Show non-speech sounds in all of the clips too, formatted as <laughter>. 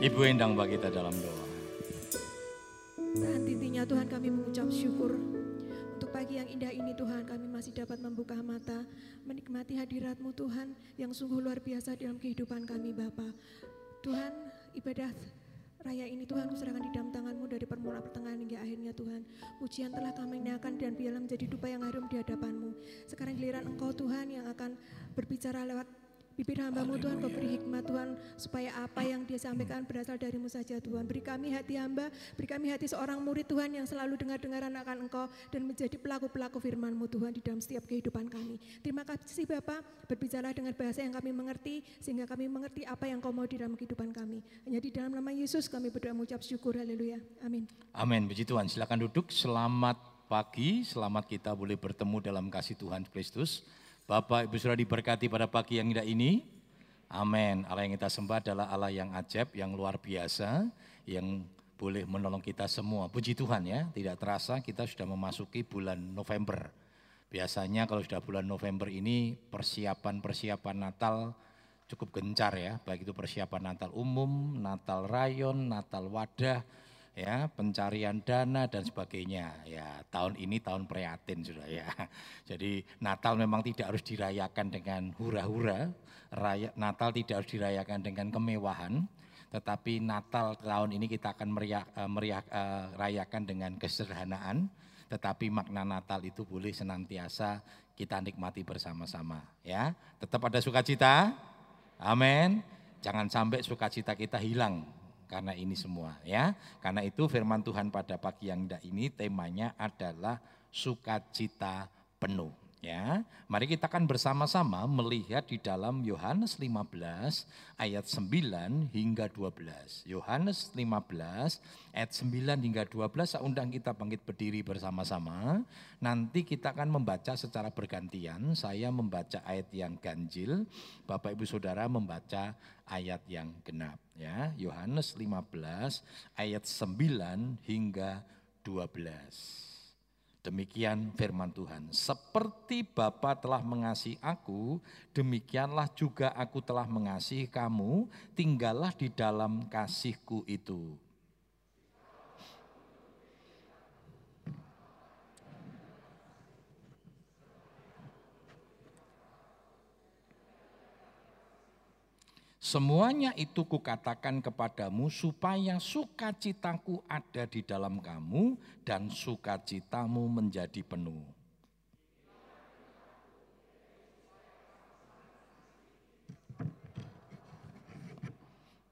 Ibu Endang bagi kita dalam doa. Tahan Tuhan kami mengucap syukur untuk pagi yang indah ini Tuhan kami masih dapat membuka mata menikmati hadiratmu Tuhan yang sungguh luar biasa dalam kehidupan kami Bapa. Tuhan ibadah Raya ini Tuhan kuserahkan di dalam tanganmu dari permulaan pertengahan hingga akhirnya Tuhan. Pujian telah kami naikkan dan biarlah menjadi dupa yang harum di hadapanmu. Sekarang giliran engkau Tuhan yang akan berbicara lewat Bibir hambamu Tuhan kau beri hikmat Tuhan supaya apa yang dia sampaikan berasal darimu saja Tuhan. Beri kami hati hamba, beri kami hati seorang murid Tuhan yang selalu dengar-dengaran akan engkau dan menjadi pelaku-pelaku firmanmu Tuhan di dalam setiap kehidupan kami. Terima kasih Bapak berbicara dengan bahasa yang kami mengerti sehingga kami mengerti apa yang kau mau di dalam kehidupan kami. Hanya di dalam nama Yesus kami berdoa mengucap syukur. Haleluya. Amin. Amin. Puji Tuhan. Silakan duduk. Selamat pagi. Selamat kita boleh bertemu dalam kasih Tuhan Kristus. Bapak Ibu sudah diberkati pada pagi yang indah ini. Amin. Allah yang kita sembah adalah Allah yang ajaib, yang luar biasa, yang boleh menolong kita semua. Puji Tuhan ya, tidak terasa kita sudah memasuki bulan November. Biasanya kalau sudah bulan November ini persiapan-persiapan Natal cukup gencar ya, baik itu persiapan Natal umum, Natal rayon, Natal wadah, ya pencarian dana dan sebagainya. Ya tahun ini tahun prihatin sudah ya. <laughs> Jadi Natal memang tidak harus dirayakan dengan hura-hura. Natal tidak harus dirayakan dengan kemewahan. Tetapi Natal tahun ini kita akan meriah, uh, meriah uh, rayakan dengan kesederhanaan. Tetapi makna Natal itu boleh senantiasa kita nikmati bersama-sama ya. Tetap ada sukacita? Amin. Jangan sampai sukacita kita hilang karena ini semua ya. Karena itu firman Tuhan pada pagi yang indah ini temanya adalah sukacita penuh ya. Mari kita akan bersama-sama melihat di dalam Yohanes 15 ayat 9 hingga 12. Yohanes 15 ayat 9 hingga 12 saya undang kita bangkit berdiri bersama-sama. Nanti kita akan membaca secara bergantian. Saya membaca ayat yang ganjil, Bapak Ibu Saudara membaca ayat yang genap ya. Yohanes 15 ayat 9 hingga 12. Demikian firman Tuhan. Seperti Bapa telah mengasihi aku, demikianlah juga aku telah mengasihi kamu. Tinggallah di dalam kasihku itu. Semuanya itu kukatakan kepadamu supaya sukacitaku ada di dalam kamu dan sukacitamu menjadi penuh.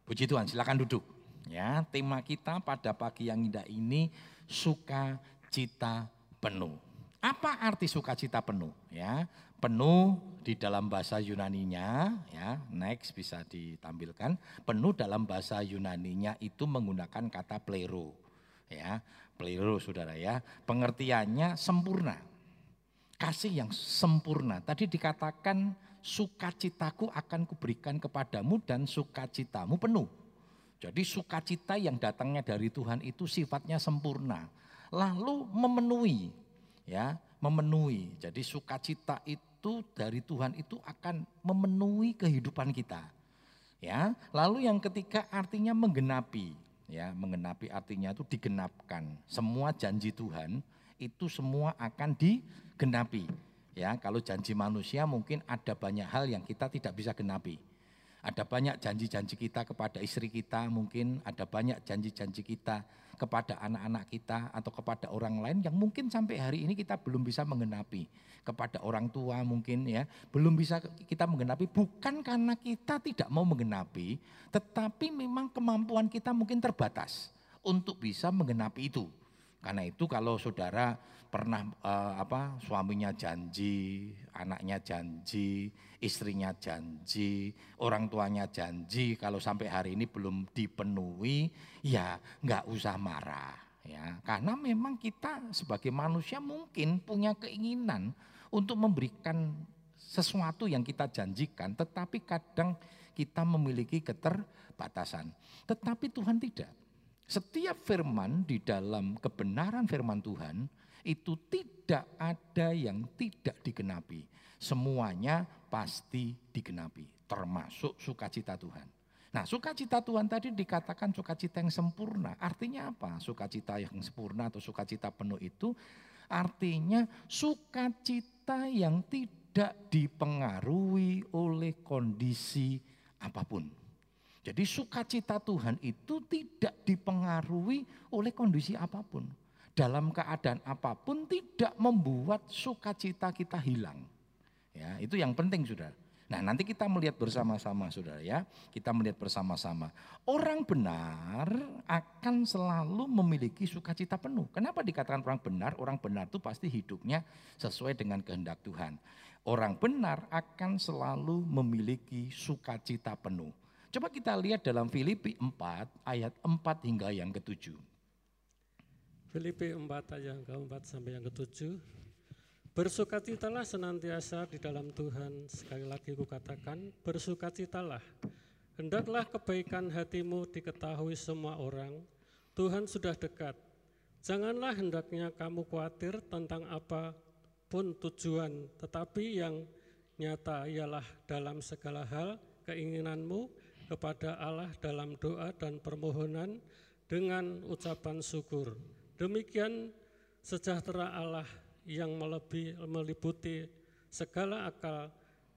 Puji Tuhan, silakan duduk. Ya, tema kita pada pagi yang indah ini sukacita penuh. Apa arti sukacita penuh? Ya, penuh di dalam bahasa Yunaninya ya next bisa ditampilkan. Penuh dalam bahasa Yunaninya itu menggunakan kata plero ya. Plero saudara ya. Pengertiannya sempurna. Kasih yang sempurna. Tadi dikatakan sukacitaku akan kuberikan kepadamu dan sukacitamu penuh. Jadi sukacita yang datangnya dari Tuhan itu sifatnya sempurna. Lalu memenuhi ya memenuhi jadi sukacita itu dari Tuhan itu akan memenuhi kehidupan kita. Ya, lalu yang ketiga artinya menggenapi, ya, menggenapi artinya itu digenapkan. Semua janji Tuhan itu semua akan digenapi. Ya, kalau janji manusia mungkin ada banyak hal yang kita tidak bisa genapi. Ada banyak janji-janji kita kepada istri kita, mungkin ada banyak janji-janji kita kepada anak-anak kita atau kepada orang lain yang mungkin sampai hari ini kita belum bisa menggenapi. Kepada orang tua mungkin ya, belum bisa kita menggenapi bukan karena kita tidak mau menggenapi, tetapi memang kemampuan kita mungkin terbatas untuk bisa menggenapi itu. Karena itu kalau saudara pernah uh, apa suaminya janji, anaknya janji, istrinya janji, orang tuanya janji, kalau sampai hari ini belum dipenuhi, ya nggak usah marah. Ya, karena memang kita sebagai manusia mungkin punya keinginan untuk memberikan sesuatu yang kita janjikan, tetapi kadang kita memiliki keterbatasan. Tetapi Tuhan tidak. Setiap firman di dalam kebenaran firman Tuhan itu tidak ada yang tidak digenapi. Semuanya pasti digenapi, termasuk sukacita Tuhan. Nah sukacita Tuhan tadi dikatakan sukacita yang sempurna. Artinya apa? Sukacita yang sempurna atau sukacita penuh itu artinya sukacita yang tidak dipengaruhi oleh kondisi apa pun. Jadi sukacita Tuhan itu tidak dipengaruhi oleh kondisi apa pun. Dalam keadaan apa pun tidak membuat sukacita kita hilang. Ya, itu yang penting sudah. Nah nanti kita melihat bersama-sama saudara ya. Kita melihat bersama-sama. Orang benar akan selalu memiliki sukacita penuh. Kenapa dikatakan orang benar? Orang benar itu pasti hidupnya sesuai dengan kehendak Tuhan. Orang benar akan selalu memiliki sukacita penuh. Coba kita lihat dalam Filipi 4 ayat 4 hingga yang ketujuh. Filipi 4 ayat yang keempat sampai yang ketujuh. Bersukacitalah senantiasa di dalam Tuhan. Sekali lagi kukatakan, bersukacitalah. Hendaklah kebaikan hatimu diketahui semua orang. Tuhan sudah dekat. Janganlah hendaknya kamu khawatir tentang apa pun tujuan, tetapi yang nyata ialah dalam segala hal keinginanmu kepada Allah dalam doa dan permohonan dengan ucapan syukur. Demikian sejahtera Allah yang melebih, meliputi segala akal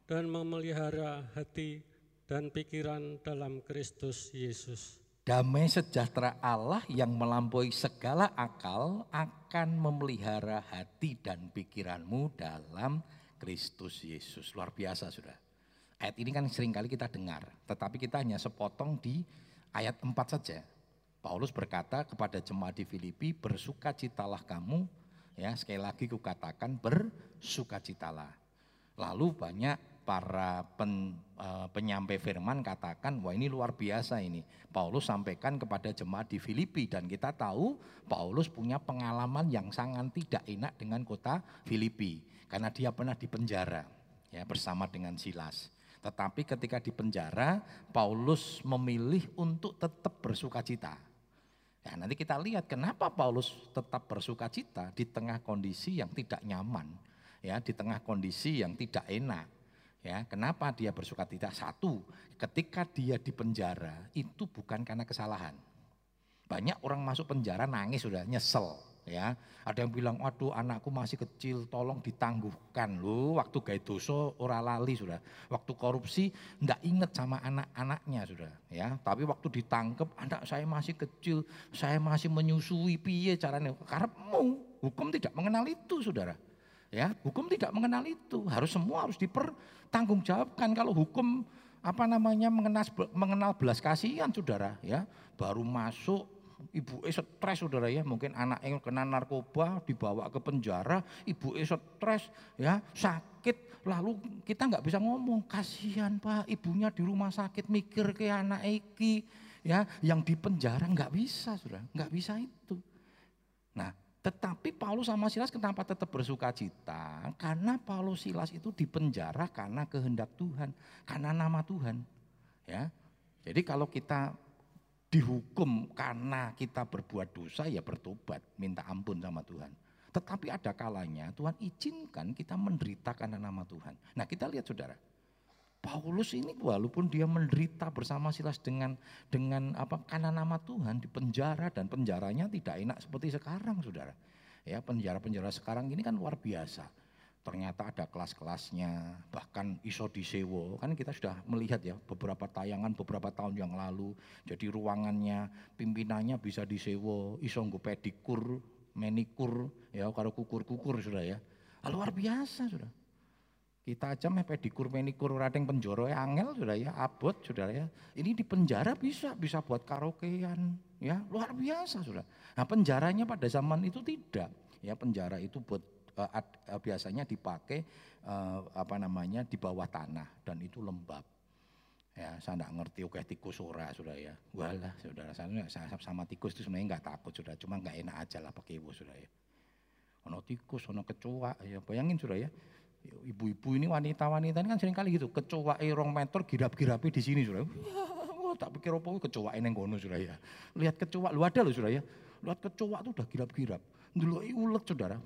dan memelihara hati dan pikiran dalam Kristus Yesus. Damai sejahtera Allah yang melampaui segala akal akan memelihara hati dan pikiranmu dalam Kristus Yesus. Luar biasa sudah. Ayat ini kan sering kali kita dengar, tetapi kita hanya sepotong di ayat 4 saja. Paulus berkata kepada jemaat di Filipi, bersukacitalah kamu Ya, sekali lagi kukatakan bersukacitalah. Lalu banyak para pen, e, penyampai firman katakan, wah ini luar biasa ini. Paulus sampaikan kepada jemaat di Filipi dan kita tahu Paulus punya pengalaman yang sangat tidak enak dengan kota Filipi karena dia pernah di penjara ya bersama dengan Silas. Tetapi ketika di penjara, Paulus memilih untuk tetap bersukacita. Ya, nanti kita lihat kenapa Paulus tetap bersuka cita di tengah kondisi yang tidak nyaman, ya, di tengah kondisi yang tidak enak. Ya, kenapa dia bersuka cita? Satu, ketika dia di penjara itu bukan karena kesalahan. Banyak orang masuk penjara nangis sudah nyesel, ya. Ada yang bilang waduh anakku masih kecil tolong ditangguhkan. Loh waktu gaya dosa ora lali sudah. Waktu korupsi ndak inget sama anak-anaknya sudah ya. Tapi waktu ditangkap anak saya masih kecil saya masih menyusui piye caranya karepmu hukum tidak mengenal itu saudara ya. Hukum tidak mengenal itu. Harus semua harus dipertanggungjawabkan kalau hukum apa namanya mengenal belas kasihan saudara ya. Baru masuk ibu e stres saudara ya, mungkin anak yang kena narkoba dibawa ke penjara, ibu e stres ya, sakit, lalu kita nggak bisa ngomong, kasihan pak, ibunya di rumah sakit mikir ke anak Eki, ya, yang di penjara nggak bisa saudara, nggak bisa itu. Nah, tetapi Paulus sama Silas kenapa tetap bersuka cita? Karena Paulus Silas itu di penjara karena kehendak Tuhan, karena nama Tuhan. Ya, jadi kalau kita dihukum karena kita berbuat dosa ya bertobat, minta ampun sama Tuhan. Tetapi ada kalanya Tuhan izinkan kita menderita karena nama Tuhan. Nah kita lihat saudara, Paulus ini walaupun dia menderita bersama Silas dengan dengan apa karena nama Tuhan di penjara dan penjaranya tidak enak seperti sekarang saudara. Ya penjara-penjara sekarang ini kan luar biasa ternyata ada kelas-kelasnya, bahkan iso disewo. Kan kita sudah melihat ya beberapa tayangan beberapa tahun yang lalu. Jadi ruangannya, pimpinannya bisa disewo, iso nggo pedikur, menikur, ya kalau kukur-kukur sudah ya. Luar biasa sudah. Kita aja meh pedikur, menikur, radeng penjoro ya angel sudah ya, abot sudah ya. Ini di penjara bisa, bisa buat karaokean, ya luar biasa sudah. Nah penjaranya pada zaman itu tidak, ya penjara itu buat biasanya dipakai uh, apa namanya di bawah tanah dan itu lembab. Ya, saya tidak ngerti oke tikus ora sudah ya. Walah, saudara saya sama tikus itu sebenarnya nggak takut sudah, cuma nggak enak aja lah pakai ibu sudah ya. Ono tikus, ono kecoa, ya bayangin sudah ya. Ibu-ibu ini wanita-wanita ini kan sering kali gitu, kecoa rong meter girap-girapi di sini sudah. <laughs> Wah, tak pikir apa kecoa ini ngono sudah ya. Lihat kecoa, lu ada loh sudah ya. Lihat kecoa tuh udah girap-girap dulu ulet saudara,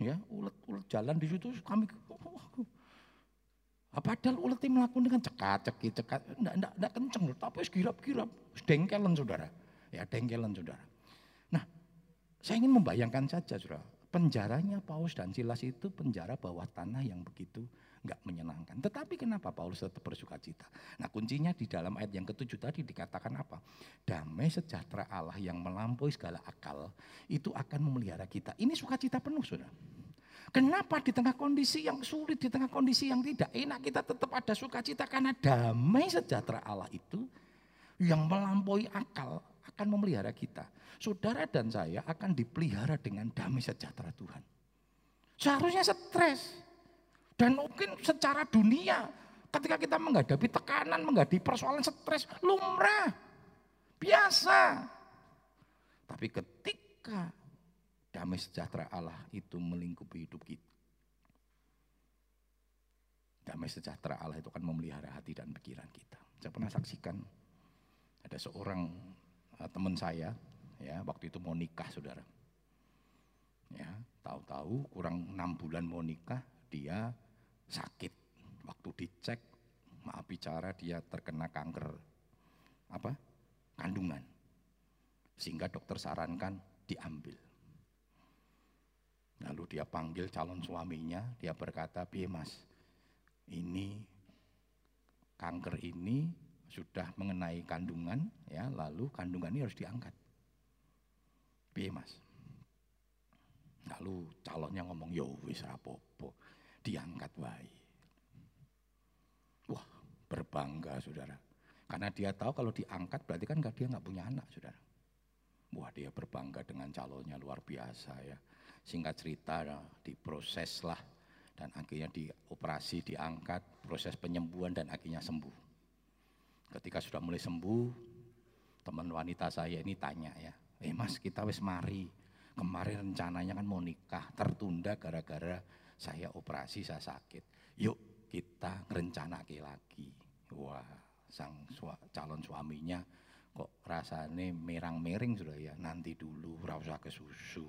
ya ulet ulet jalan di situ kami Padahal uleti melakukan dengan cekat, cekit, cekat, enggak, enggak, enggak kenceng loh, tapi girap-girap, dengkelan saudara. Ya dengkelan saudara. Nah, saya ingin membayangkan saja saudara, penjaranya Paulus dan Silas itu penjara bawah tanah yang begitu enggak menyenangkan. Tetapi kenapa Paulus tetap bersuka cita? Nah kuncinya di dalam ayat yang ketujuh tadi dikatakan apa? Damai sejahtera Allah yang melampaui segala akal itu akan memelihara kita. Ini sukacita penuh saudara. Kenapa di tengah kondisi yang sulit, di tengah kondisi yang tidak enak kita tetap ada sukacita karena damai sejahtera Allah itu yang melampaui akal akan memelihara kita. Saudara dan saya akan dipelihara dengan damai sejahtera Tuhan. Seharusnya stres. Dan mungkin secara dunia ketika kita menghadapi tekanan, menghadapi persoalan stres, lumrah, biasa. Tapi ketika damai sejahtera Allah itu melingkupi hidup kita. Damai sejahtera Allah itu akan memelihara hati dan pikiran kita. Saya pernah saksikan ada seorang uh, teman saya, ya waktu itu mau nikah saudara. Ya, tahu-tahu kurang enam bulan mau nikah, dia sakit. Waktu dicek, maaf bicara dia terkena kanker apa kandungan. Sehingga dokter sarankan diambil. Lalu dia panggil calon suaminya, dia berkata, "Piye Mas, ini kanker ini sudah mengenai kandungan ya, lalu kandungan ini harus diangkat." Piye Mas? Lalu calonnya ngomong, "Yo wis rapopo, diangkat wae." Wah, berbangga Saudara. Karena dia tahu kalau diangkat berarti kan dia nggak punya anak, Saudara. Wah, dia berbangga dengan calonnya luar biasa ya singkat cerita diproses lah dan akhirnya dioperasi diangkat proses penyembuhan dan akhirnya sembuh ketika sudah mulai sembuh teman wanita saya ini tanya ya eh mas kita wis mari kemarin rencananya kan mau nikah tertunda gara-gara saya operasi saya sakit. Yuk kita rencana lagi. Wah sang calon suaminya kok rasanya merang-mering sudah ya. Nanti dulu rasa ke susu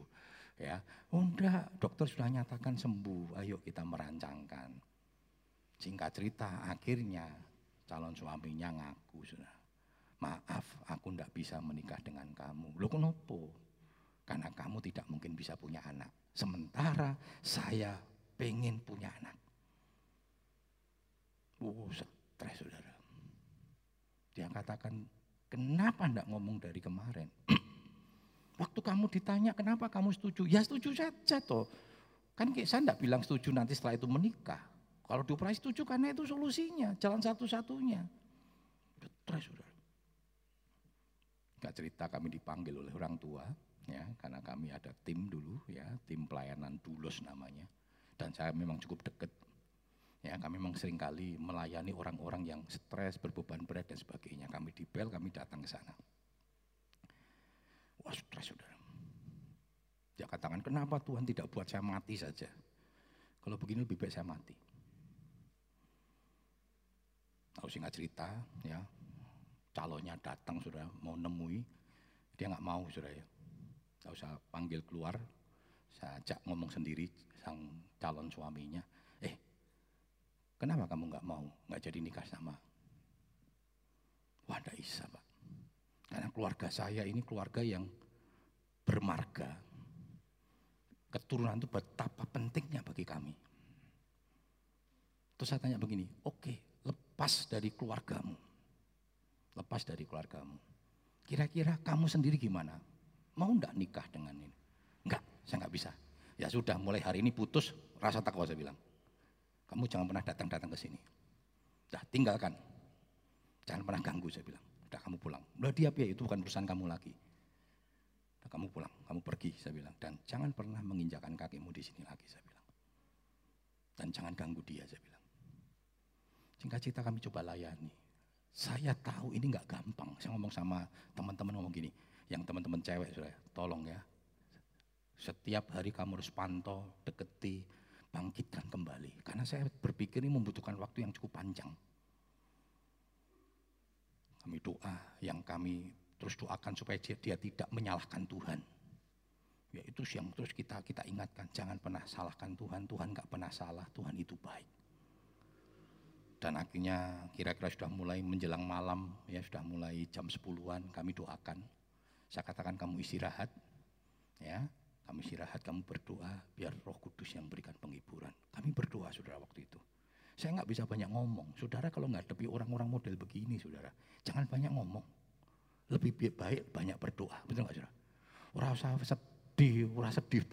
ya. Udah dokter sudah nyatakan sembuh. Ayo kita merancangkan. Singkat cerita akhirnya calon suaminya ngaku sudah. Maaf aku ndak bisa menikah dengan kamu. Lo kenapa? Karena kamu tidak mungkin bisa punya anak. Sementara saya pengen punya anak oh stres saudara dia katakan kenapa ndak ngomong dari kemarin <clears throat> Waktu kamu ditanya kenapa kamu setuju, ya setuju saja toh. Kan saya enggak bilang setuju nanti setelah itu menikah. Kalau dioperasi setuju karena itu solusinya, jalan satu-satunya. Stres sudah. Gak cerita kami dipanggil oleh orang tua, ya karena kami ada tim dulu, ya tim pelayanan dulos namanya. Dan saya memang cukup dekat. Ya, kami memang sering kali melayani orang-orang yang stres, berbeban berat dan sebagainya. Kami di bel, kami datang ke sana. Wah stres saudara. Dia katakan kenapa Tuhan tidak buat saya mati saja. Kalau begini lebih baik saya mati. Tahu singkat cerita ya, calonnya datang sudah mau nemui, dia nggak mau sudah ya. Tahu saya panggil keluar, saya ajak ngomong sendiri sang calon suaminya, eh kenapa kamu nggak mau nggak jadi nikah sama? Wah, tidak bisa pak. Karena keluarga saya ini keluarga yang bermarga. Keturunan itu betapa pentingnya bagi kami. Terus saya tanya begini, oke okay, lepas dari keluargamu. Lepas dari keluargamu. Kira-kira kamu sendiri gimana? Mau enggak nikah dengan ini? Saya enggak bisa. Ya sudah mulai hari ini putus rasa takwa saya bilang. Kamu jangan pernah datang-datang ke sini. Dah tinggalkan. Jangan pernah ganggu saya bilang. Udah kamu pulang. Udah dia ya itu bukan urusan kamu lagi. Udah kamu pulang, kamu pergi saya bilang. Dan jangan pernah menginjakan kakimu di sini lagi saya bilang. Dan jangan ganggu dia saya bilang. Singkat cerita kami coba layani. Saya tahu ini nggak gampang. Saya ngomong sama teman-teman ngomong gini, yang teman-teman cewek sudah, tolong ya. Setiap hari kamu harus pantau, deketi, bangkitkan kembali. Karena saya berpikir ini membutuhkan waktu yang cukup panjang. Kami doa yang kami terus doakan supaya dia, tidak menyalahkan Tuhan. Ya itu yang terus kita kita ingatkan, jangan pernah salahkan Tuhan. Tuhan nggak pernah salah, Tuhan itu baik. Dan akhirnya kira-kira sudah mulai menjelang malam, ya sudah mulai jam 10-an kami doakan. Saya katakan kamu istirahat, ya kamu istirahat, kamu berdoa, biar roh kudus yang berikan penghiburan. Kami berdoa saudara waktu itu. Saya nggak bisa banyak ngomong. Saudara kalau nggak ngadepin orang-orang model begini saudara, jangan banyak ngomong. Lebih baik banyak berdoa, betul nggak saudara? Orang usah sedih, orang sedih,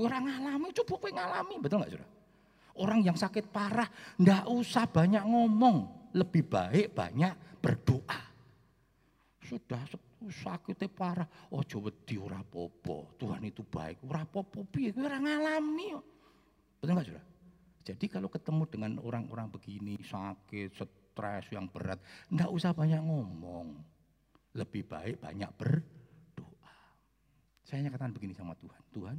orang ngalami, coba gue ngalami, betul nggak saudara? Orang yang sakit parah, nggak usah banyak ngomong, lebih baik banyak berdoa. Sudah sakitnya parah, oh coba di ora popo, Tuhan itu baik, ora popo piye, ora ngalami. Betul nggak saudara? Jadi kalau ketemu dengan orang-orang begini sakit, stres yang berat, nggak usah banyak ngomong. Lebih baik banyak berdoa. Saya nyatakan begini sama Tuhan, Tuhan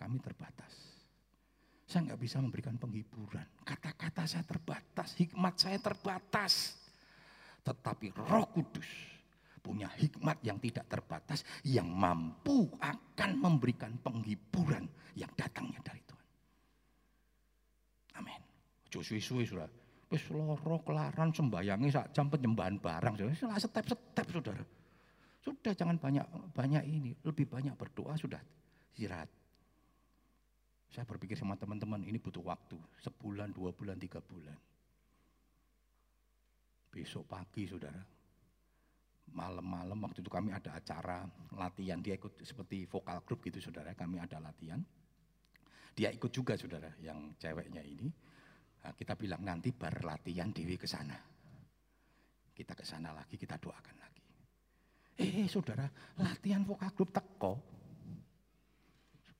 kami terbatas. Saya nggak bisa memberikan penghiburan. Kata-kata saya terbatas, hikmat saya terbatas. Tetapi roh kudus punya hikmat yang tidak terbatas, yang mampu akan memberikan penghiburan yang datangnya dari Tuhan. Amin. Ojo suwe-suwe Saudara. Wis loro kelaran sembayangi sak jam penyembahan barang. Saudara. Step-step Saudara. Sudah jangan banyak banyak ini, lebih banyak berdoa sudah istirahat. Saya berpikir sama teman-teman ini butuh waktu, sebulan, dua bulan, tiga bulan. Besok pagi saudara, malam-malam waktu itu kami ada acara latihan, dia ikut seperti vokal grup gitu saudara, kami ada latihan. Dia ikut juga saudara yang ceweknya ini. Nah, kita bilang nanti berlatihan Dewi ke sana. Kita ke sana lagi, kita doakan lagi. Eh, eh saudara, latihan vokal grup teko.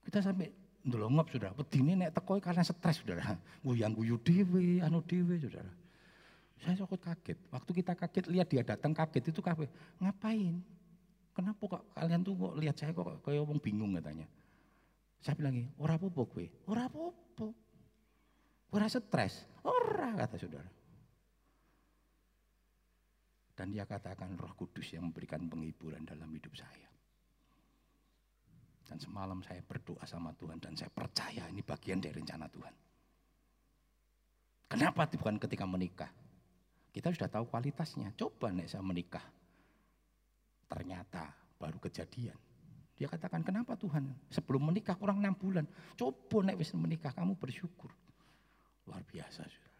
Kita sampai ndelongop saudara. Pedine nek teko karena stres saudara. Guyang guyu dewe, anu dewe saudara. Saya cukup kaget. Waktu kita kaget lihat dia datang kaget itu kafe. Ngapain? Kenapa kok kalian tuh kok lihat saya kok kayak omong bingung katanya. Saya bilang ora apa-apa gue, ora apa-apa. Ora stres, ora kata saudara. Dan dia katakan roh kudus yang memberikan penghiburan dalam hidup saya. Dan semalam saya berdoa sama Tuhan dan saya percaya ini bagian dari rencana Tuhan. Kenapa bukan ketika menikah? Kita sudah tahu kualitasnya. Coba nek saya menikah. Ternyata baru kejadian. Dia katakan, kenapa Tuhan? Sebelum menikah kurang enam bulan. Coba nek bisa menikah, kamu bersyukur. Luar biasa, saudara.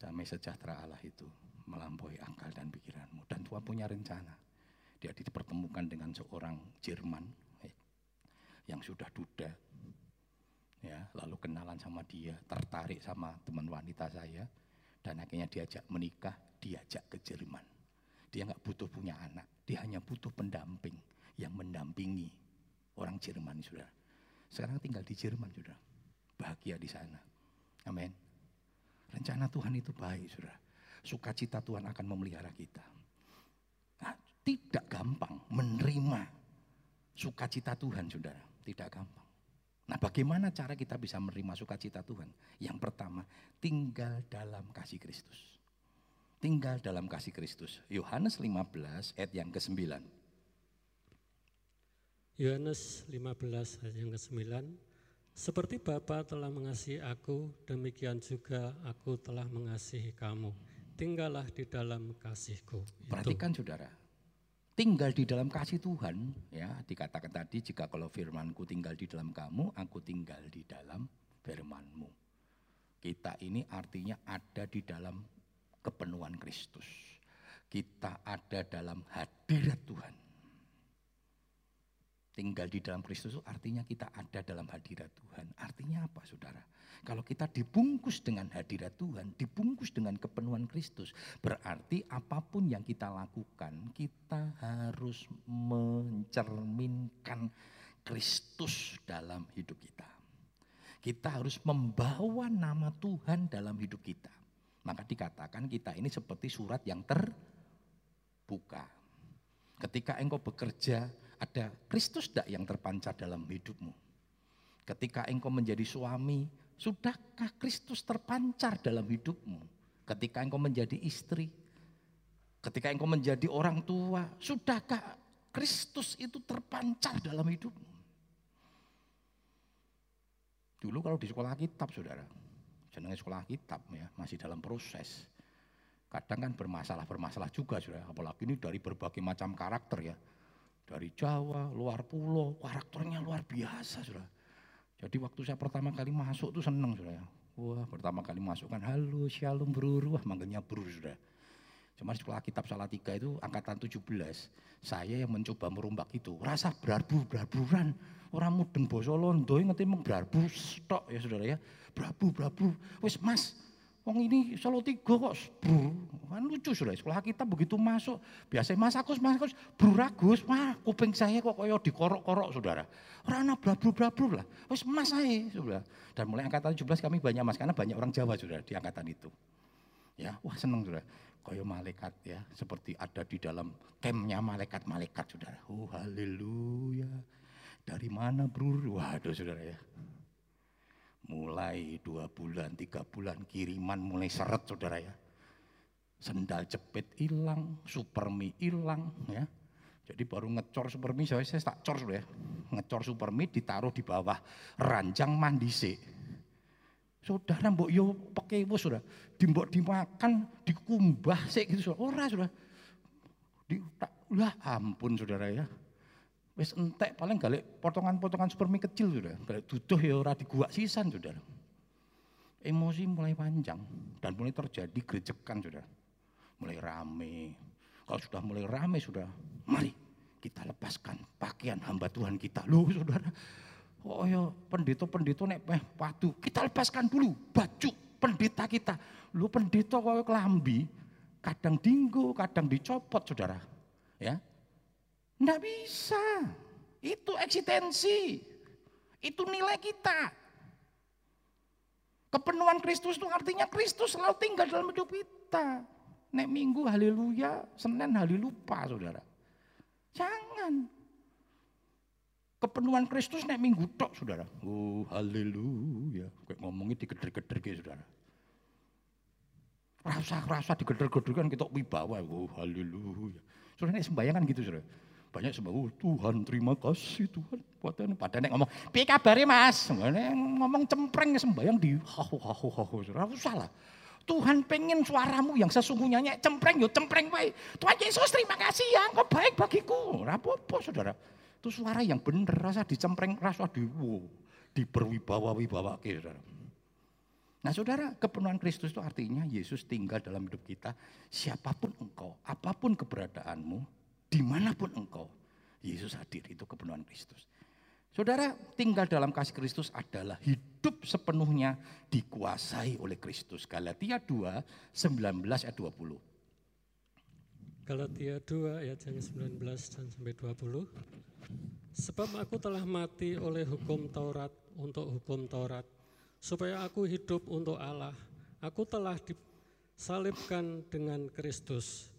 Damai sejahtera Allah itu melampaui akal dan pikiranmu. Dan Tuhan punya rencana. Dia dipertemukan dengan seorang Jerman eh, yang sudah duda. Ya, lalu kenalan sama dia, tertarik sama teman wanita saya. Dan akhirnya diajak menikah, diajak ke Jerman. Dia nggak butuh punya anak, dia hanya butuh pendamping yang mendampingi orang Jerman, saudara. Sekarang tinggal di Jerman, saudara. Bahagia di sana. Amin. Rencana Tuhan itu baik, saudara. Sukacita Tuhan akan memelihara kita. Nah, tidak gampang menerima sukacita Tuhan, saudara. Tidak gampang. Nah bagaimana cara kita bisa menerima sukacita Tuhan? Yang pertama, tinggal dalam kasih Kristus. Tinggal dalam kasih Kristus. Yohanes 15 ayat yang ke-9. Yohanes 15 ayat yang ke-9 Seperti Bapa telah mengasihi aku, demikian juga aku telah mengasihi kamu. Tinggallah di dalam kasihku. Perhatikan Itu. saudara, tinggal di dalam kasih Tuhan, ya dikatakan tadi jika kalau firmanku tinggal di dalam kamu, aku tinggal di dalam firmanmu. Kita ini artinya ada di dalam kepenuhan Kristus. Kita ada dalam hadirat Tuhan. Tinggal di dalam Kristus artinya kita ada dalam hadirat Tuhan. Artinya apa saudara? Kalau kita dibungkus dengan hadirat Tuhan, dibungkus dengan kepenuhan Kristus, berarti apa pun yang kita lakukan, kita harus mencerminkan Kristus dalam hidup kita. Kita harus membawa nama Tuhan dalam hidup kita. Maka dikatakan kita ini seperti surat yang terbuka. Ketika engkau bekerja ada Kristus tidak yang terpancar dalam hidupmu? Ketika engkau menjadi suami, sudahkah Kristus terpancar dalam hidupmu? Ketika engkau menjadi istri, ketika engkau menjadi orang tua, sudahkah Kristus itu terpancar dalam hidupmu? Dulu kalau di sekolah kitab saudara, jenenge sekolah kitab ya, masih dalam proses. Kadang kan bermasalah-bermasalah juga sudah, apalagi ini dari berbagai macam karakter ya. Dari Jawa, luar pulau, karakternya luar biasa sudah. Jadi waktu saya pertama kali masuk tuh seneng sudah. Wah pertama kali masuk kan halo shalom bro, wah manggilnya bro sudah. Cuma sekolah kitab salah tiga itu angkatan 17. Saya yang mencoba merombak itu. Rasa berarbu, berarburan. Orang mudeng boso londo ngerti meng berarbu stok ya saudara ya. Berarbu, berarbu. Wis mas, Wong ini solo tiga kok bro. Kan lucu sudah sekolah kita begitu masuk. Biasa mas Agus, mas Agus, bro Ragus, mah kuping saya kok koyo dikorok-korok saudara. Orang brabru-brabru lah. Wis mas saya saudara. Dan mulai angkatan 17 kami banyak mas, karena banyak orang Jawa saudara di angkatan itu. Ya, wah seneng saudara koyo malaikat ya, seperti ada di dalam campnya malaikat-malaikat saudara. Oh haleluya. Dari mana bro? Waduh saudara ya. Mulai dua bulan, tiga bulan kiriman mulai seret saudara ya. Sendal jepit hilang, supermi hilang ya. Jadi baru ngecor supermi, saya, saya tak cor ya. Ngecor supermi ditaruh di bawah ranjang mandise Saudara mbok yo pakai bos sudah, dimbok dimakan, dikumbah sih gitu sudah. Di, lah ampun saudara ya. Wis entek paling gale potongan-potongan supermi kecil sudah. Gale duduh ya ora diguak sisan saudara. Emosi mulai panjang dan mulai terjadi gerejekan sudah. Mulai rame. Kalau sudah mulai rame sudah, mari kita lepaskan pakaian hamba Tuhan kita. Loh saudara, Oh ya pendeta-pendeta nek peh padu, kita lepaskan dulu baju pendeta kita. Lu pendeta kau kelambi, kadang dinggo, kadang dicopot saudara. Ya, Nggak bisa. Itu eksistensi. Itu nilai kita. Kepenuhan Kristus itu artinya Kristus selalu tinggal dalam hidup kita. Nek minggu haleluya, Senin halelupa saudara. Jangan. Kepenuhan Kristus nek minggu tok saudara. Oh haleluya. Kayak ngomongnya digeder-geder gitu saudara. Rasa-rasa digeder-geder kan kita wibawa. Oh haleluya. Saudara nek sembahyang kan gitu saudara. Banyak sembahyang, oh, Tuhan terima kasih Tuhan. Padahal pada nek ngomong, piye kabare mas? Ngomong cempreng sembahyang di hahu hahu hahu. Saudara, salah. Tuhan pengen suaramu yang sesungguhnya nyek cempreng yo cempreng baik. Tuhan Yesus terima kasih ya engkau baik bagiku. Rapopo saudara. Itu suara yang benar, rasa dicempreng, rasa di wow, diperwibawa-wibawa saudara. Nah saudara, kepenuhan Kristus itu artinya Yesus tinggal dalam hidup kita. Siapa pun engkau, apa pun keberadaanmu, di mana pun engkau, Yesus hadir, itu kepenuhan Kristus. Saudara, tinggal dalam kasih Kristus adalah hidup sepenuhnya dikuasai oleh Kristus. Galatia 2, 19 ayat 20. Galatia 2 ayat yang 19 dan sampai 20. Sebab aku telah mati oleh hukum Taurat untuk hukum Taurat, supaya aku hidup untuk Allah. Aku telah disalibkan dengan Kristus.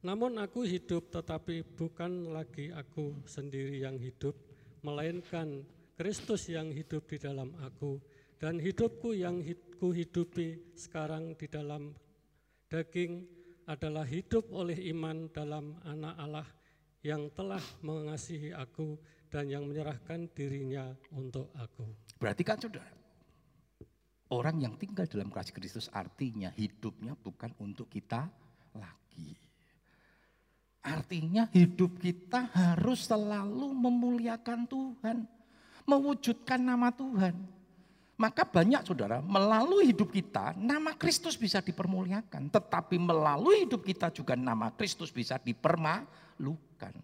Namun aku hidup tetapi bukan lagi aku sendiri yang hidup, melainkan Kristus yang hidup di dalam aku. Dan hidupku yang ku hidupi sekarang di dalam daging adalah hidup oleh iman dalam anak Allah yang telah mengasihi aku dan yang menyerahkan dirinya untuk aku. Berarti kan saudara, orang yang tinggal dalam kasih Kristus artinya hidupnya bukan untuk kita lagi. Artinya hidup kita harus selalu memuliakan Tuhan, mewujudkan nama Tuhan. Maka banyak saudara, melalui hidup kita nama Kristus bisa dipermuliakan. Tetapi melalui hidup kita juga nama Kristus bisa dipermalukan.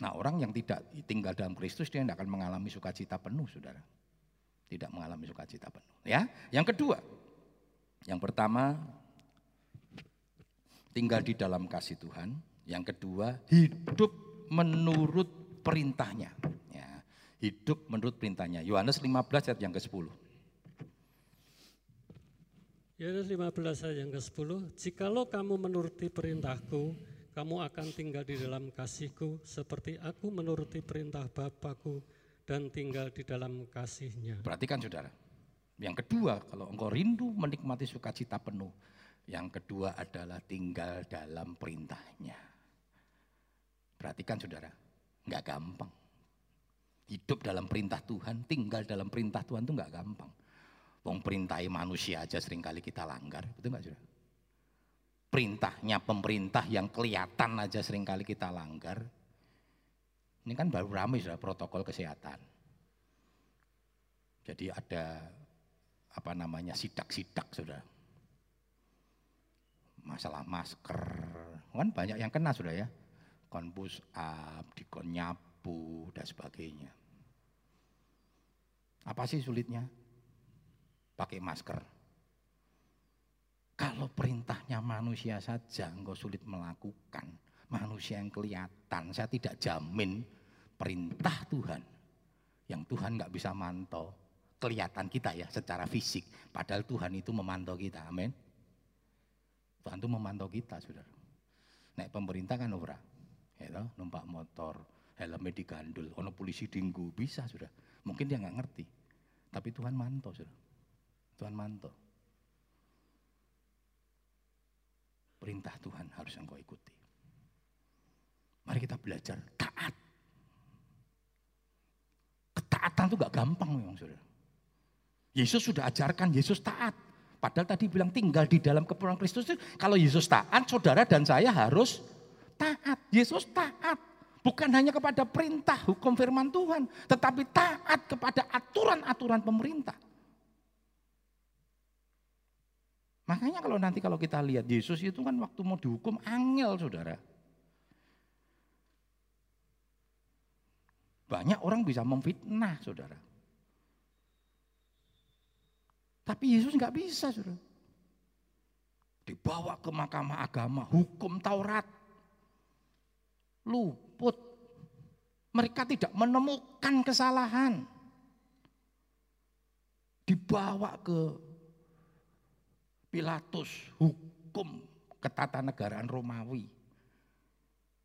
Nah orang yang tidak tinggal dalam Kristus dia tidak akan mengalami sukacita penuh saudara. Tidak mengalami sukacita penuh. Ya, Yang kedua, yang pertama tinggal di dalam kasih Tuhan. Yang kedua hidup menurut perintahnya hidup menurut perintahnya. Yohanes 15 ayat yang ke-10. Yohanes 15 ayat yang ke-10, Jikalau kamu menuruti perintahku, kamu akan tinggal di dalam kasihku, seperti aku menuruti perintah Bapakku dan tinggal di dalam kasihnya. Perhatikan saudara, yang kedua kalau engkau rindu menikmati sukacita penuh, yang kedua adalah tinggal dalam perintahnya. Perhatikan saudara, nggak gampang. Hidup dalam perintah Tuhan, tinggal dalam perintah Tuhan itu nggak gampang. Wong perintahi manusia aja sering kali kita langgar, betul nggak sudah? Perintahnya pemerintah yang kelihatan aja sering kali kita langgar. Ini kan baru ramai sudah protokol kesehatan. Jadi ada apa namanya sidak-sidak sudah. Masalah masker, kan banyak yang kena sudah ya. Kon push up, dikon nyapu dan sebagainya. Apa sih sulitnya? Pakai masker. Kalau perintahnya manusia saja engkau sulit melakukan, manusia yang kelihatan, saya tidak jamin perintah Tuhan yang Tuhan nggak bisa mantau, kelihatan kita ya secara fisik, padahal Tuhan itu memantau kita, amin. Tuhan itu memantau kita, saudara. Naik pemerintah kan ora, ya numpak motor, helmnya digandul, ono polisi dinggu, bisa sudah. Mungkin dia nggak ngerti, tapi Tuhan mantau sudah. Tuhan mantau. Perintah Tuhan harus engkau ikuti. Mari kita belajar taat. Ketaatan itu gak gampang memang saudara. Yesus sudah ajarkan Yesus taat. Padahal tadi bilang tinggal di dalam kepulauan Kristus. Kalau Yesus taat, saudara dan saya harus taat. Yesus taat. Bukan hanya kepada perintah hukum firman Tuhan. Tetapi taat kepada aturan-aturan pemerintah. Makanya kalau nanti kalau kita lihat Yesus itu kan waktu mau dihukum angel saudara. Banyak orang bisa memfitnah saudara. Tapi Yesus nggak bisa saudara. Dibawa ke mahkamah agama, hukum Taurat. Luput. Mereka tidak menemukan kesalahan. Dibawa ke Pilatus hukum ketatanegaraan Romawi.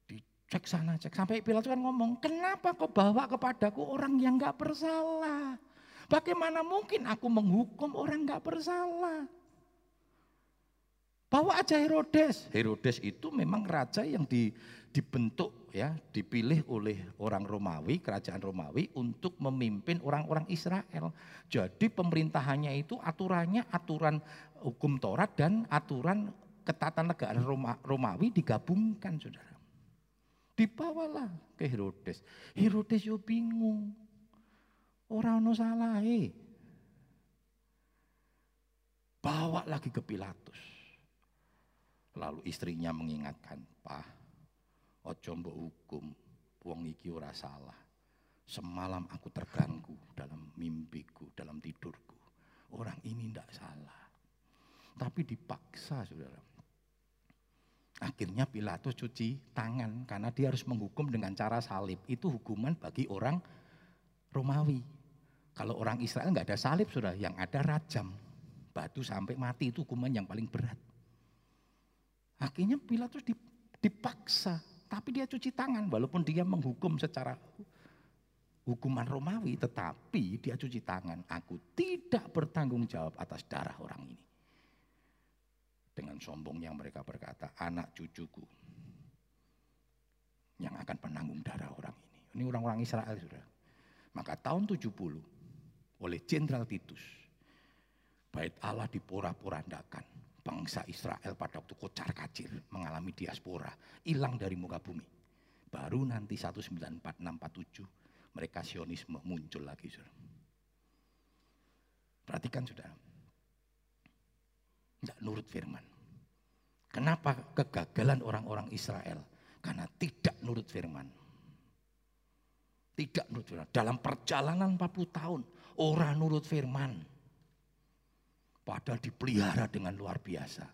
Dicek sana cek sampai Pilatus kan ngomong, kenapa kau bawa kepadaku orang yang nggak bersalah? Bagaimana mungkin aku menghukum orang nggak bersalah? Bawa aja Herodes. Herodes itu memang raja yang di, dibentuk ya, dipilih oleh orang Romawi, kerajaan Romawi untuk memimpin orang-orang Israel. Jadi pemerintahannya itu aturannya aturan hukum Taurat dan aturan ketatanegaraan Roma, Romawi digabungkan, Saudara. Dibawalah ke Herodes. Herodes yo bingung. Orang no salah Bawa lagi ke Pilatus. Lalu istrinya mengingatkan, "Pak, ojo hukum, wong iki ora salah. Semalam aku terganggu dalam mimpiku, dalam tidurku. Orang ini tidak salah. Tapi dipaksa, saudara. Akhirnya Pilatus cuci tangan karena dia harus menghukum dengan cara salib. Itu hukuman bagi orang Romawi. Kalau orang Israel nggak ada salib, saudara, yang ada rajam. Batu sampai mati itu hukuman yang paling berat. Akhirnya Pilatus dipaksa, tapi dia cuci tangan walaupun dia menghukum secara hukuman Romawi, tetapi dia cuci tangan. Aku tidak bertanggung jawab atas darah orang ini. Dengan sombongnya mereka berkata, anak cucuku yang akan penanggung darah orang ini. Ini orang-orang Israel sudah. Maka tahun 70 oleh Jenderal Titus, bait Allah dipora-porandakan bangsa Israel pada waktu kocar kacir mengalami diaspora, hilang dari muka bumi. Baru nanti 1946-47 mereka sionisme muncul lagi. Saudara. Perhatikan saudara. Tidak nurut firman. Kenapa kegagalan orang-orang Israel? Karena tidak nurut firman. Tidak nurut firman. Dalam perjalanan 40 tahun, orang nurut firman. Padahal dipelihara dengan luar biasa.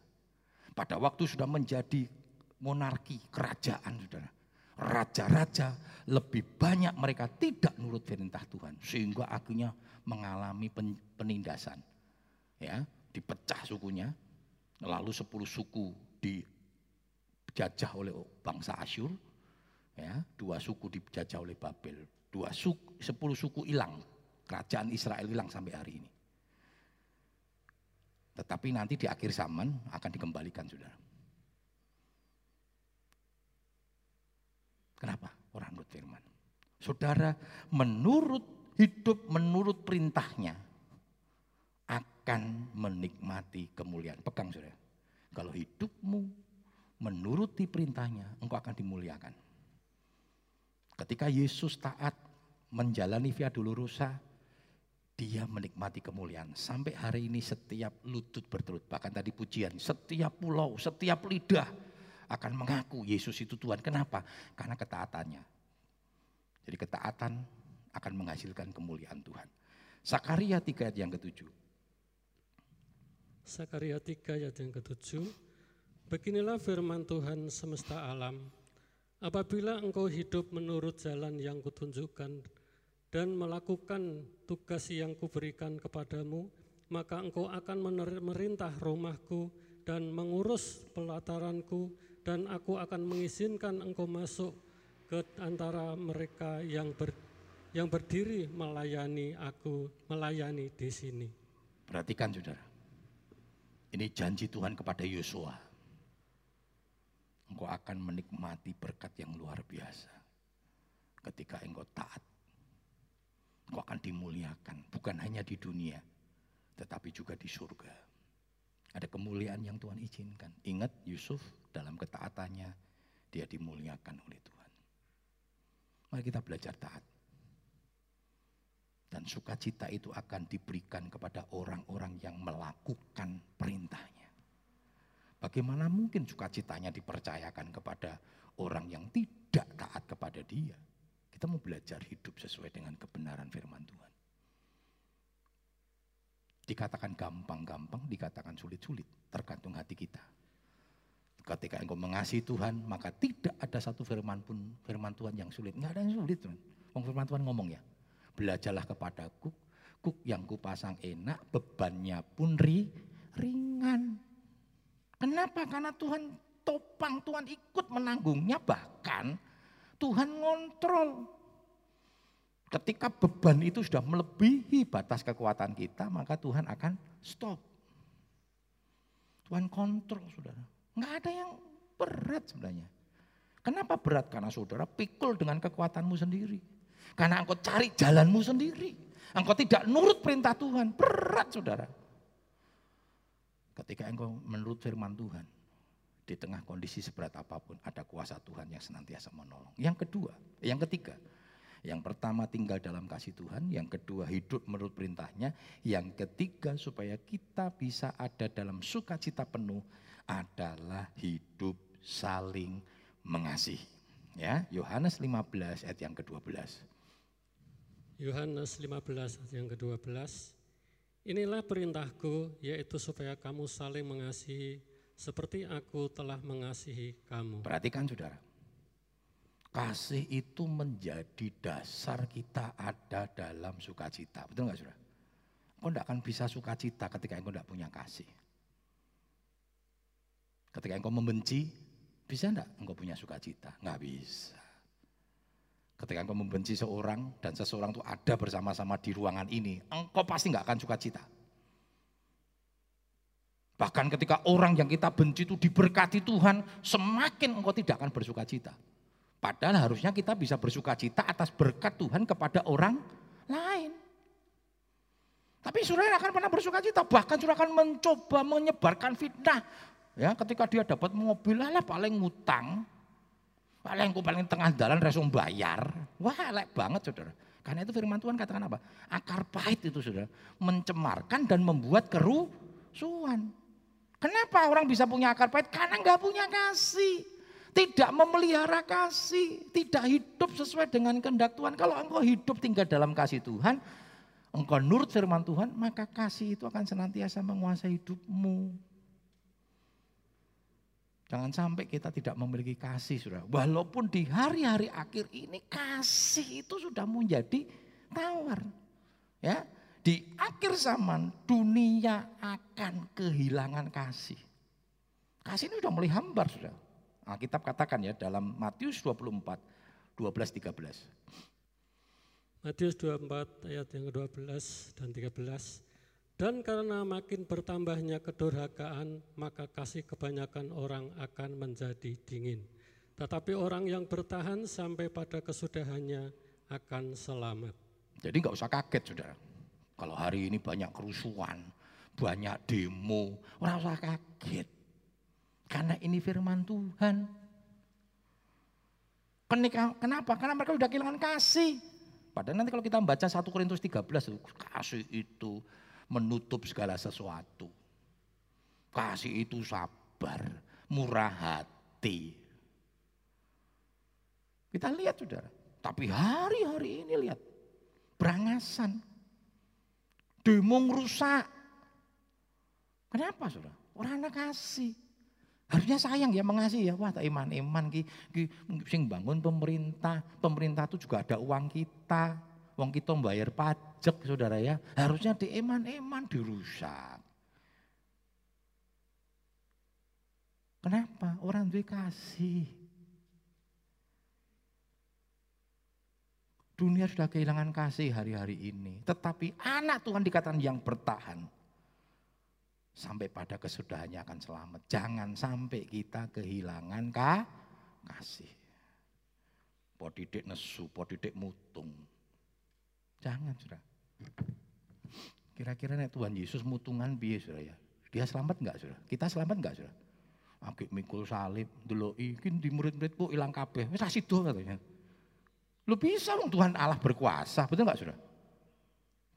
Pada waktu sudah menjadi monarki, kerajaan, saudara. Raja-raja lebih banyak mereka tidak nurut perintah Tuhan. Sehingga akhirnya mengalami penindasan. Ya, dipecah sukunya, lalu sepuluh suku dijajah oleh bangsa Asyur, ya, dua suku dijajah oleh Babel, dua suku, sepuluh suku hilang, kerajaan Israel hilang sampai hari ini. Tetapi nanti di akhir zaman akan dikembalikan, saudara. Kenapa? Orang nurut firman. Saudara, menurut hidup menurut perintahnya akan menikmati kemuliaan. Pegang saudara. Kalau hidupmu menuruti perintahnya, engkau akan dimuliakan. Ketika Yesus taat menjalani via dolorosa, dia menikmati kemuliaan. Sampai hari ini setiap lutut berturut, bahkan tadi pujian, setiap pulau, setiap lidah akan mengaku Yesus itu Tuhan. Kenapa? Karena ketaatannya. Jadi ketaatan akan menghasilkan kemuliaan Tuhan. Sakaria 3 ayat yang ketujuh. Sakaria 3 ayat yang ketujuh. Beginilah firman Tuhan semesta alam. Apabila engkau hidup menurut jalan yang kutunjukkan dan melakukan tugas yang kuberikan kepadamu, maka engkau akan merintah rumahku dan mengurus pelataranku dan aku akan mengizinkan engkau masuk ke antara mereka yang ber, yang berdiri melayani aku, melayani di sini. Perhatikan saudara, ini janji Tuhan kepada Yosua. Engkau akan menikmati berkat yang luar biasa ketika engkau taat Engkau akan dimuliakan, bukan hanya di dunia, tetapi juga di surga. Ada kemuliaan yang Tuhan izinkan. Ingat Yusuf dalam ketaatannya, dia dimuliakan oleh Tuhan. Mari kita belajar taat. Dan sukacita itu akan diberikan kepada orang-orang yang melakukan perintahnya. Bagaimana mungkin sukacitanya dipercayakan kepada orang yang tidak taat kepada dia? Kita mau belajar hidup sesuai dengan kebenaran firman Tuhan. Dikatakan gampang-gampang, dikatakan sulit-sulit, tergantung hati kita. Ketika engkau mengasihi Tuhan, maka tidak ada satu firman pun firman Tuhan yang sulit. Enggak ada yang sulit, Tuhan. Firman Tuhan ngomong ya, belajarlah kepadaku, kuk yang kupasang enak, bebannya pun ri, ringan. Kenapa? Karena Tuhan topang, Tuhan ikut menanggungnya, bahkan Tuhan ngontrol. Ketika beban itu sudah melebihi batas kekuatan kita, maka Tuhan akan stop. Tuhan kontrol, saudara. Nggak ada yang berat sebenarnya. Kenapa berat? Karena saudara pikul dengan kekuatanmu sendiri. Karena engkau cari jalanmu sendiri. Engkau tidak nurut perintah Tuhan. Berat saudara. Ketika engkau menurut firman Tuhan di tengah kondisi seberat apa pun ada kuasa Tuhan yang senantiasa menolong. Yang kedua, yang ketiga, yang pertama tinggal dalam kasih Tuhan, yang kedua hidup menurut perintahnya, yang ketiga supaya kita bisa ada dalam sukacita penuh adalah hidup saling mengasihi. Ya, Yohanes 15 ayat yang ke-12. Yohanes 15 ayat yang ke-12. Inilah perintahku yaitu supaya kamu saling mengasihi seperti aku telah mengasihi kamu. Perhatikan saudara, kasih itu menjadi dasar kita ada dalam sukacita. Betul nggak saudara? Engkau tidak akan bisa sukacita ketika engkau tidak punya kasih. Ketika engkau membenci, bisa enggak engkau punya sukacita? Enggak bisa. Ketika engkau membenci seorang dan seseorang itu ada bersama-sama di ruangan ini, engkau pasti enggak akan sukacita. Bahkan ketika orang yang kita benci itu diberkati Tuhan, semakin engkau tidak akan bersuka cita. Padahal harusnya kita bisa bersuka cita atas berkat Tuhan kepada orang lain. Tapi saudara akan pernah bersuka cita, bahkan saudara akan mencoba menyebarkan fitnah. Ya, ketika dia dapat mobil, lah paling ngutang, paling paling tengah jalan resum bayar. Wah, elek banget saudara. Karena itu firman Tuhan katakan apa? Akar pahit itu saudara, mencemarkan dan membuat kerusuhan. Kenapa orang bisa punya akar pahit? Karena nggak punya kasih. Tidak memelihara kasih, tidak hidup sesuai dengan kehendak Tuhan. Kalau engkau hidup tinggal dalam kasih Tuhan, engkau nurut firman Tuhan, maka kasih itu akan senantiasa menguasai hidupmu. Jangan sampai kita tidak memiliki kasih, saudara. Walaupun di hari-hari akhir ini kasih itu sudah menjadi tawar. Ya, di akhir zaman dunia akan kehilangan kasih. Kasih ini sudah mulai hambar sudah. Alkitab katakan ya dalam Matius 24, 12, 13. Matius 24 ayat yang ke-12 dan 13. Dan karena makin bertambahnya kedurhakaan, maka kasih kebanyakan orang akan menjadi dingin. Tetapi orang yang bertahan sampai pada kesudahannya akan selamat. Jadi nggak usah kaget saudara. Kalau hari ini banyak kerusuhan, banyak demo, usah kaget. Karena ini firman Tuhan. Kenapa? Karena mereka sudah kehilangan kasih. Padahal nanti kalau kita membaca 1 Korintus 13, kasih itu menutup segala sesuatu. Kasih itu sabar, murah hati. Kita lihat saudara. Tapi hari-hari ini lihat. Berangasan. Demo rusak. Kenapa saudara? Orang anak kasih. Harusnya sayang ya mengasihi ya. Wah tak iman-iman ki, sing bangun pemerintah. Pemerintah itu juga ada uang kita. Uang kita membayar pajak saudara ya. Harusnya di iman-iman dirusak. Kenapa? Orang duit kasih. Dunia sudah kehilangan kasih hari-hari ini. Tetapi anak Tuhan dikatakan yang bertahan. Sampai pada kesudahannya akan selamat. Jangan sampai kita kehilangan kah? kasih. Podidik nesu, podidik mutung. Jangan sudah. Kira-kira nek Tuhan Yesus mutungan biasa sudah ya. Dia selamat enggak sudah? Kita selamat enggak sudah? Akik mikul salib, dulu ikin di murid-muridku hilang kabeh. Wis asido katanya. Lu bisa dong Tuhan Allah berkuasa, betul enggak Saudara?